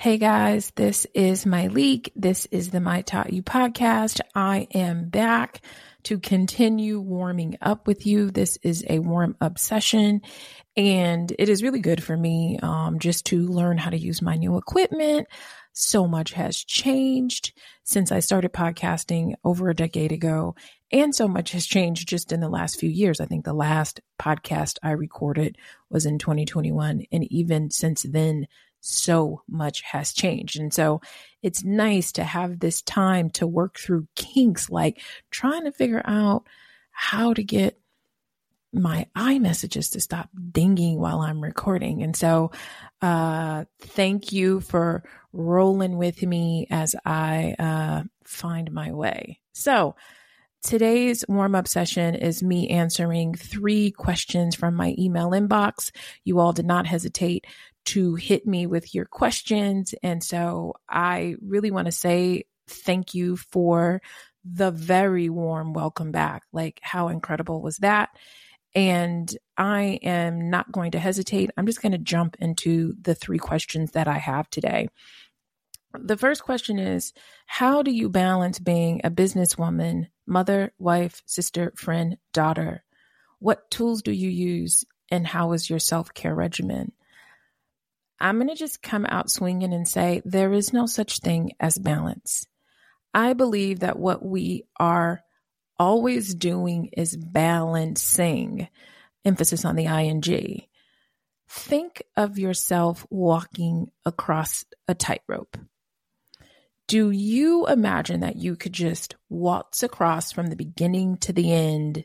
Hey guys, this is Myleik. This is the My Taught You podcast. I am back to continue warming up with you. This is a warm up session and it is really good for me um, just to learn how to use my new equipment. So much has changed since I started podcasting over a decade ago. And so much has changed just in the last few years. I think the last podcast I recorded was in 2021. And even since then, so much has changed. And so it's nice to have this time to work through kinks, like trying to figure out how to get my iMessages to stop dinging while I'm recording. And so, uh, thank you for rolling with me as I, uh, find my way. So, Today's warm up session is me answering three questions from my email inbox. You all did not hesitate to hit me with your questions. And so I really want to say thank you for the very warm welcome back. Like, how incredible was that? And I am not going to hesitate. I'm just going to jump into the three questions that I have today. The first question is How do you balance being a businesswoman, mother, wife, sister, friend, daughter? What tools do you use, and how is your self care regimen? I'm going to just come out swinging and say there is no such thing as balance. I believe that what we are always doing is balancing, emphasis on the ing. Think of yourself walking across a tightrope. Do you imagine that you could just waltz across from the beginning to the end,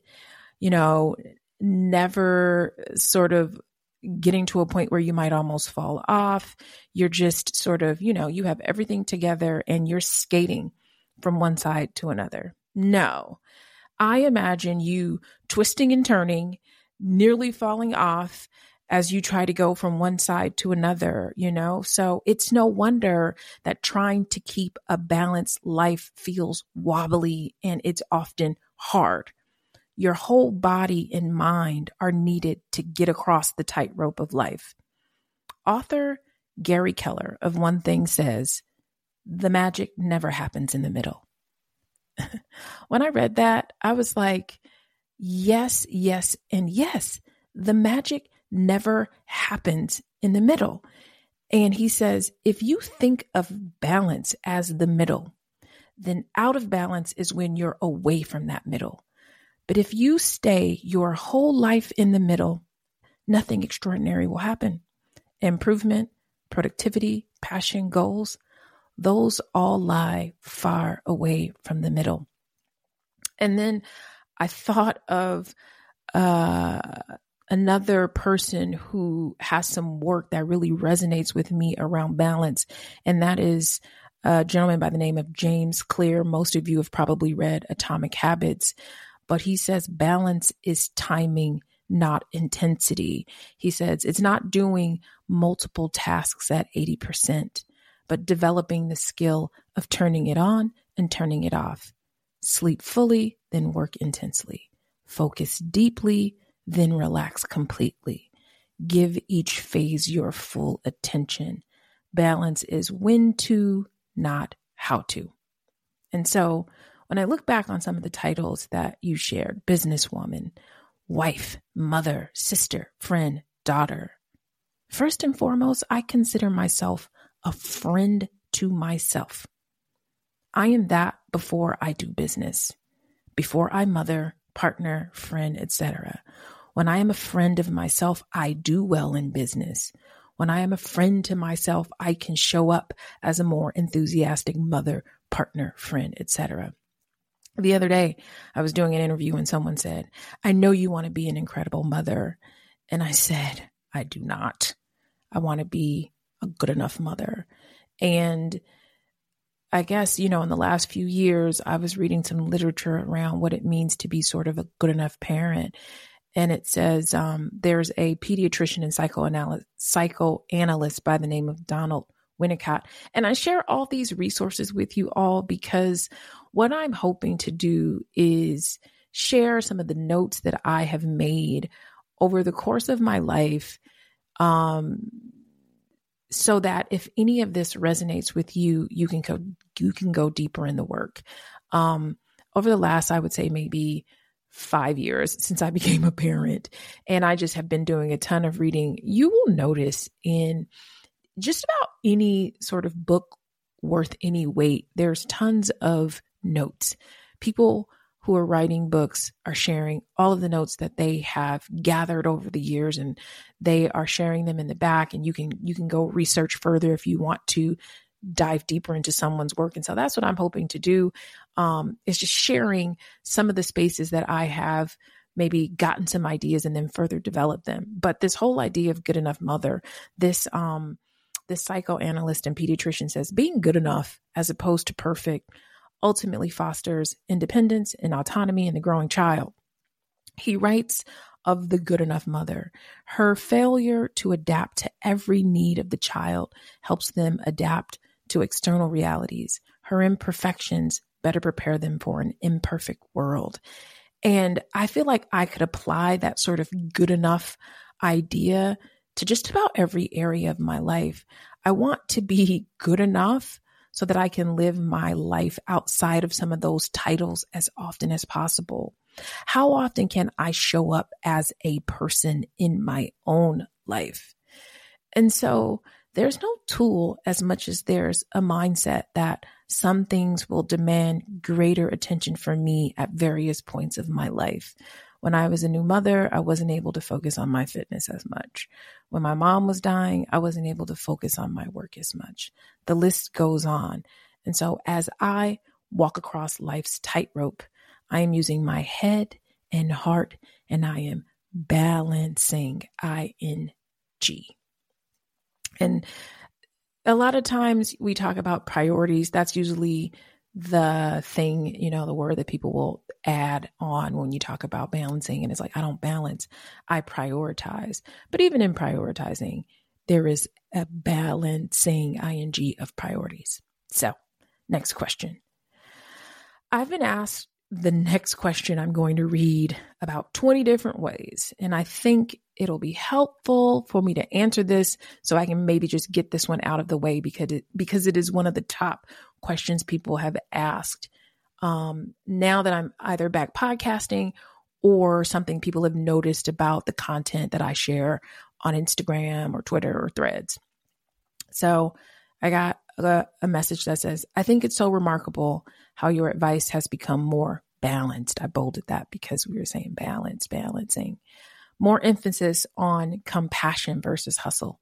you know, never sort of getting to a point where you might almost fall off. You're just sort of, you know, you have everything together and you're skating from one side to another. No. I imagine you twisting and turning, nearly falling off as you try to go from one side to another, you know? So it's no wonder that trying to keep a balanced life feels wobbly and it's often hard. Your whole body and mind are needed to get across the tightrope of life. Author Gary Keller of One Thing says, the magic never happens in the middle. when I read that, I was like, yes, yes, and yes. The magic never happens in the middle. And he says, if you think of balance as the middle, then out of balance is when you're away from that middle. But if you stay your whole life in the middle, nothing extraordinary will happen. Improvement, productivity, passion, goals, those all lie far away from the middle. And then I thought of uh, another person who has some work that really resonates with me around balance, and that is a gentleman by the name of James Clear. Most of you have probably read Atomic Habits but he says balance is timing, not intensity. He says it's not doing multiple tasks at 80%, but developing the skill of turning it on and turning it off. Sleep fully, then work intensely. Focus deeply, then relax completely. Give each phase your full attention. Balance is when to, not how to. And so when I look back on some of the titles that you shared businesswoman, wife, mother, sister, friend, daughter First and foremost, I consider myself a friend to myself. I am that before I do business, before I mother, partner, friend, etc. When I am a friend of myself, I do well in business. When I am a friend to myself, I can show up as a more enthusiastic mother, partner, friend, etc. The other day, I was doing an interview and someone said, I know you want to be an incredible mother. And I said, I do not. I want to be a good enough mother. And I guess, you know, in the last few years, I was reading some literature around what it means to be sort of a good enough parent. And it says um, there's a pediatrician and psychoanalyst, psychoanalyst by the name of Donald Winnicott. And I share all these resources with you all because what I'm hoping to do is share some of the notes that I have made over the course of my life um, so that if any of this resonates with you, you can go you can go deeper in the work. Um, over the last, I would say maybe five years since I became a parent, and I just have been doing a ton of reading. You will notice in just about any sort of book worth any weight, there's tons of notes. People who are writing books are sharing all of the notes that they have gathered over the years and they are sharing them in the back and you can you can go research further if you want to dive deeper into someone's work and so that's what i'm hoping to do um, is just sharing some of the spaces that i have maybe gotten some ideas and then further develop them but this whole idea of good enough mother this um this psychoanalyst and pediatrician says being good enough as opposed to perfect ultimately fosters independence and autonomy in the growing child. He writes of the good enough mother. Her failure to adapt to every need of the child helps them adapt to external realities. Her imperfections better prepare them for an imperfect world. And I feel like I could apply that sort of good enough idea to just about every area of my life. I want to be good enough so that I can live my life outside of some of those titles as often as possible? How often can I show up as a person in my own life? And so there's no tool as much as there's a mindset that some things will demand greater attention from me at various points of my life. When I was a new mother, I wasn't able to focus on my fitness as much. When my mom was dying, I wasn't able to focus on my work as much. The list goes on. And so as I walk across life's tightrope, I am using my head and heart and I am balancing ing. And a lot of times we talk about priorities. That's usually the thing, you know, the word that people will add on when you talk about balancing. And it's like, I don't balance, I prioritize. But even in prioritizing, there is a balancing ing of priorities. So, next question. I've been asked the next question I'm going to read about 20 different ways. And I think it'll be helpful for me to answer this so I can maybe just get this one out of the way because it, because it is one of the top questions people have asked. Um, now that I'm either back podcasting or something people have noticed about the content that I share on Instagram or Twitter or threads. So I got a, a message that says, I think it's so remarkable how your advice has become more balanced. I bolded that because we were saying balance, balancing. More emphasis on compassion versus hustle.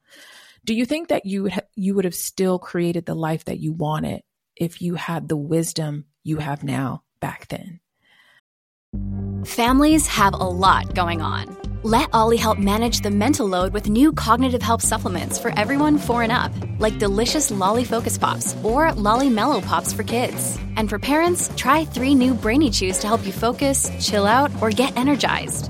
Do you think that you you would have still created the life that you wanted if you had the wisdom you have now back then? Families have a lot going on. Let OLLY help manage the mental load with new cognitive help supplements for everyone four and up, like delicious Lolly Focus Pops or Lolly Mellow Pops for kids. And for parents, try three new Brainy Chews to help you focus, chill out, or get energized.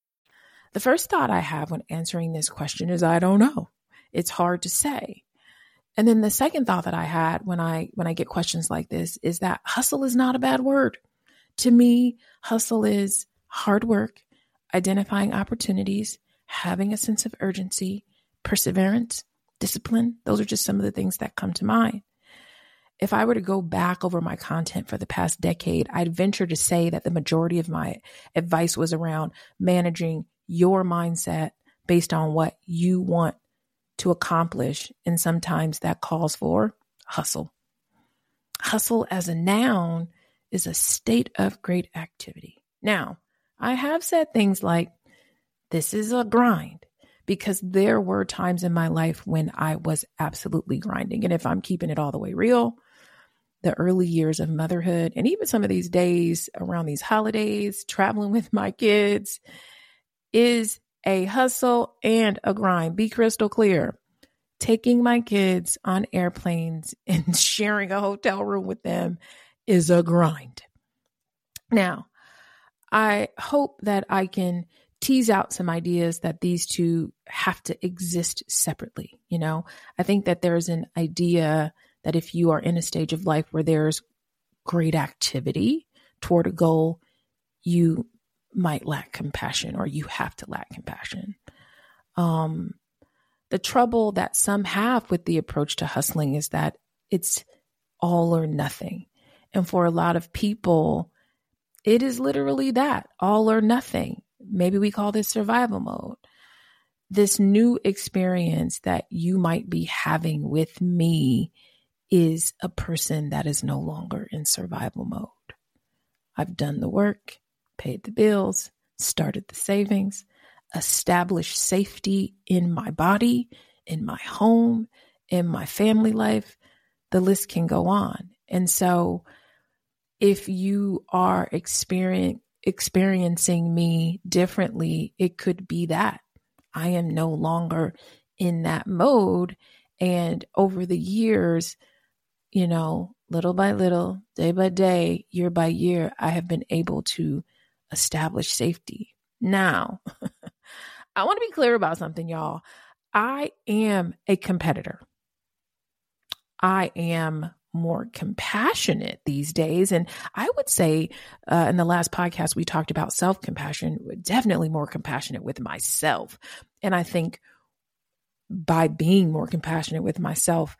The first thought I have when answering this question is I don't know. It's hard to say. And then the second thought that I had when I when I get questions like this is that hustle is not a bad word. To me, hustle is hard work, identifying opportunities, having a sense of urgency, perseverance, discipline. Those are just some of the things that come to mind. If I were to go back over my content for the past decade, I'd venture to say that the majority of my advice was around managing your mindset based on what you want to accomplish. And sometimes that calls for hustle. Hustle as a noun is a state of great activity. Now, I have said things like, this is a grind because there were times in my life when I was absolutely grinding. And if I'm keeping it all the way real, the early years of motherhood and even some of these days around these holidays, traveling with my kids, is a hustle and a grind. Be crystal clear. Taking my kids on airplanes and sharing a hotel room with them is a grind. Now, I hope that I can tease out some ideas that these two have to exist separately. You know, I think that there's an idea that if you are in a stage of life where there's great activity toward a goal, you might lack compassion or you have to lack compassion. Um, the trouble that some have with the approach to hustling is that it's all or nothing. And for a lot of people, it is literally that all or nothing. Maybe we call this survival mode. This new experience that you might be having with me is a person that is no longer in survival mode. I've done the work paid the bills, started the savings, established safety in my body, in my home, in my family life. The list can go on. And so if you are experiencing me differently, it could be that I am no longer in that mode. And over the years, you know, little by little, day by day, year by year, I have been able to establish safety. Now, I want to be clear about something, y'all. I am a competitor. I am more compassionate these days. And I would say uh, in the last podcast, we talked about self compassion, definitely more compassionate with myself. And I think by being more compassionate with myself,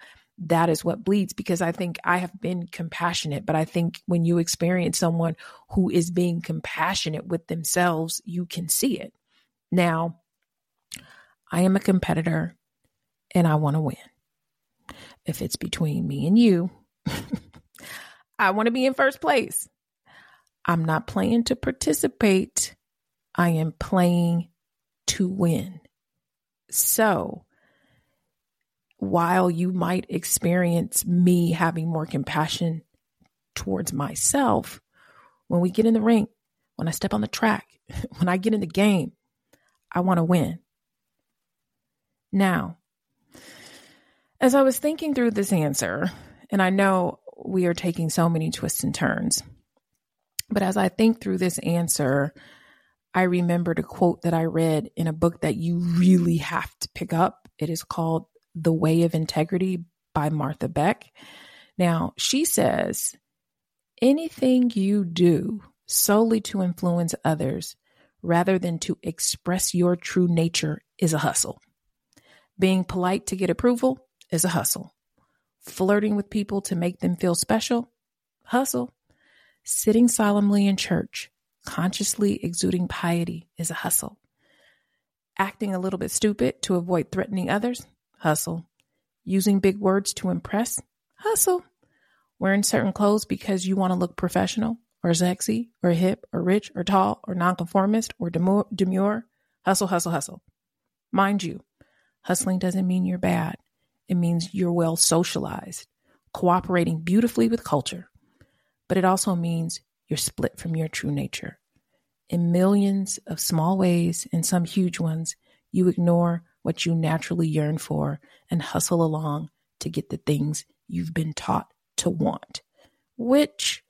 that is what bleeds because I think I have been compassionate. But I think when you experience someone who is being compassionate with themselves, you can see it. Now, I am a competitor and I want to win. If it's between me and you, I want to be in first place. I'm not playing to participate, I am playing to win. So, while you might experience me having more compassion towards myself, when we get in the ring, when I step on the track, when I get in the game, I want to win. Now, as I was thinking through this answer, and I know we are taking so many twists and turns, but as I think through this answer, I remembered a quote that I read in a book that you really have to pick up. It is called the Way of Integrity by Martha Beck. Now, she says, anything you do solely to influence others rather than to express your true nature is a hustle. Being polite to get approval is a hustle. Flirting with people to make them feel special, hustle. Sitting solemnly in church, consciously exuding piety is a hustle. Acting a little bit stupid to avoid threatening others, hustle. Using big words to impress, hustle. Wearing certain clothes because you want to look professional or sexy or hip or rich or tall or nonconformist or demure, Hustle, hustle, hustle. Mind you, hustling doesn't mean you're bad. It means you're well socialized, cooperating beautifully with culture. But it also means you're split from your true nature. In millions of small ways and some huge ones, you ignore what you naturally yearn for and hustle along to get the things you've been taught to want. Which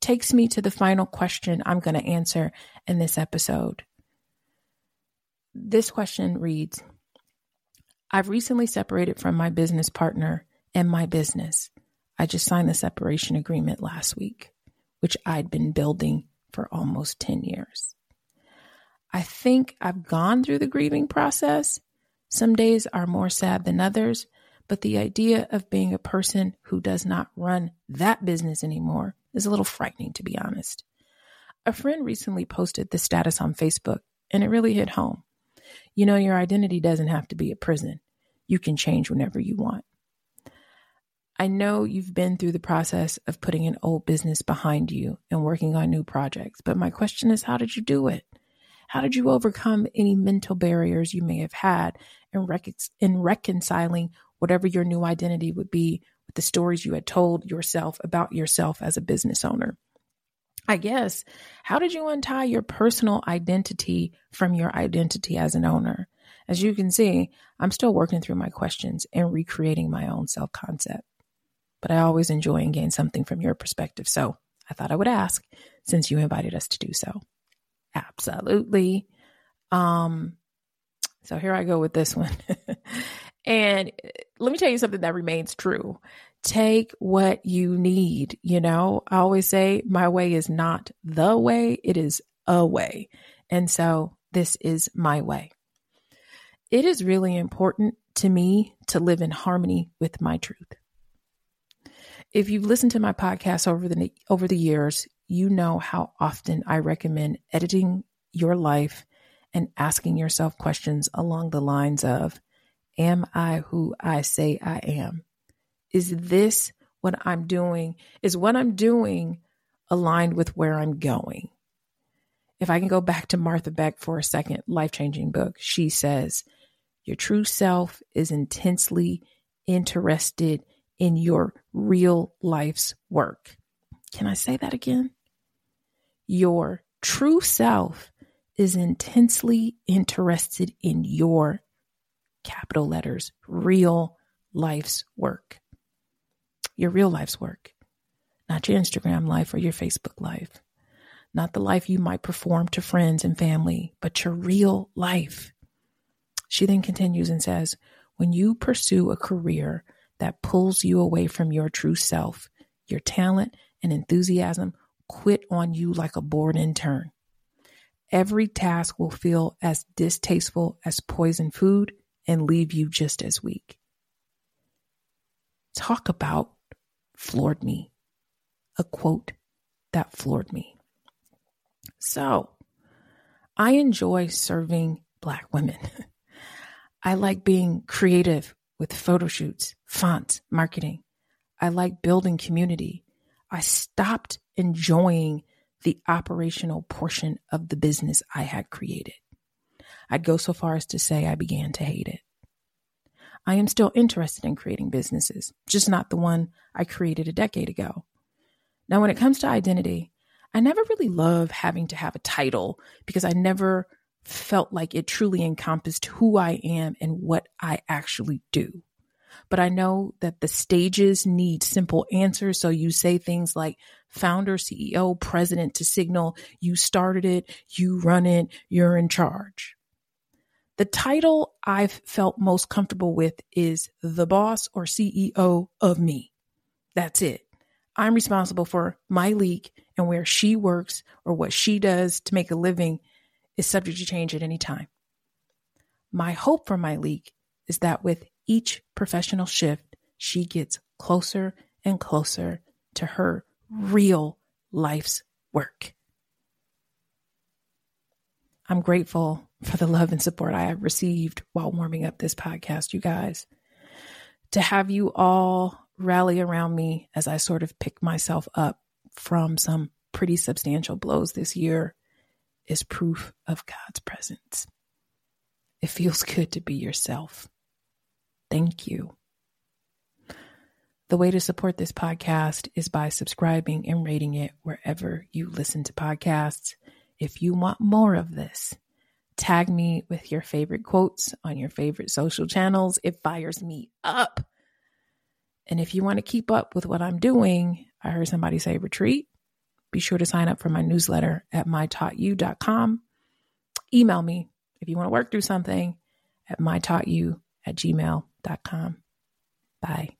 takes me to the final question I'm going to answer in this episode. This question reads I've recently separated from my business partner and my business. I just signed the separation agreement last week, which I'd been building for almost 10 years. I think I've gone through the grieving process. Some days are more sad than others, but the idea of being a person who does not run that business anymore is a little frightening, to be honest. A friend recently posted the status on Facebook, and it really hit home. You know, your identity doesn't have to be a prison, you can change whenever you want. I know you've been through the process of putting an old business behind you and working on new projects, but my question is how did you do it? How did you overcome any mental barriers you may have had in, in reconciling whatever your new identity would be with the stories you had told yourself about yourself as a business owner? I guess, how did you untie your personal identity from your identity as an owner? As you can see, I'm still working through my questions and recreating my own self concept. But I always enjoy and gain something from your perspective. So I thought I would ask since you invited us to do so. Absolutely. Um, so here I go with this one. and let me tell you something that remains true take what you need. You know, I always say my way is not the way, it is a way. And so this is my way. It is really important to me to live in harmony with my truth. If you've listened to my podcast over the over the years, you know how often I recommend editing your life and asking yourself questions along the lines of am I who I say I am? is this what I'm doing? Is what I'm doing aligned with where I'm going? If I can go back to Martha Beck for a second, life changing book, she says, Your true self is intensely interested in your real life's work. Can I say that again? Your true self is intensely interested in your capital letters, real life's work your real life's work, not your Instagram life or your Facebook life, not the life you might perform to friends and family, but your real life. She then continues and says, when you pursue a career that pulls you away from your true self, your talent and enthusiasm quit on you like a bored intern. Every task will feel as distasteful as poison food and leave you just as weak. Talk about floored me. A quote that floored me. So, I enjoy serving Black women. I like being creative with photo shoots, fonts, marketing. I like building community. I stopped enjoying the operational portion of the business I had created. I'd go so far as to say I began to hate it. I am still interested in creating businesses, just not the one I created a decade ago. Now, when it comes to identity, I never really love having to have a title because I never felt like it truly encompassed who I am and what I actually do. But I know that the stages need simple answers. So you say things like founder, CEO, president to signal you started it, you run it, you're in charge. The title I've felt most comfortable with is the boss or CEO of me. That's it. I'm responsible for Myleik and where she works or what she does to make a living is subject to change at any time. My hope for Myleik is that with each professional shift, she gets closer and closer to her real life's work. I'm grateful for the love and support I have received while warming up this podcast, you guys. To have you all rally around me as I sort of pick myself up from some pretty substantial blows this year is proof of God's presence. It feels good to be yourself. Thank you. The way to support this podcast is by subscribing and rating it wherever you listen to podcasts. If you want more of this, tag me with your favorite quotes on your favorite social channels. It fires me up. And if you want to keep up with what I'm doing, I heard somebody say retreat. Be sure to sign up for my newsletter at mytaughtyou.com. Email me if you want to work through something at mytaughtyou at gmail.com. Bye.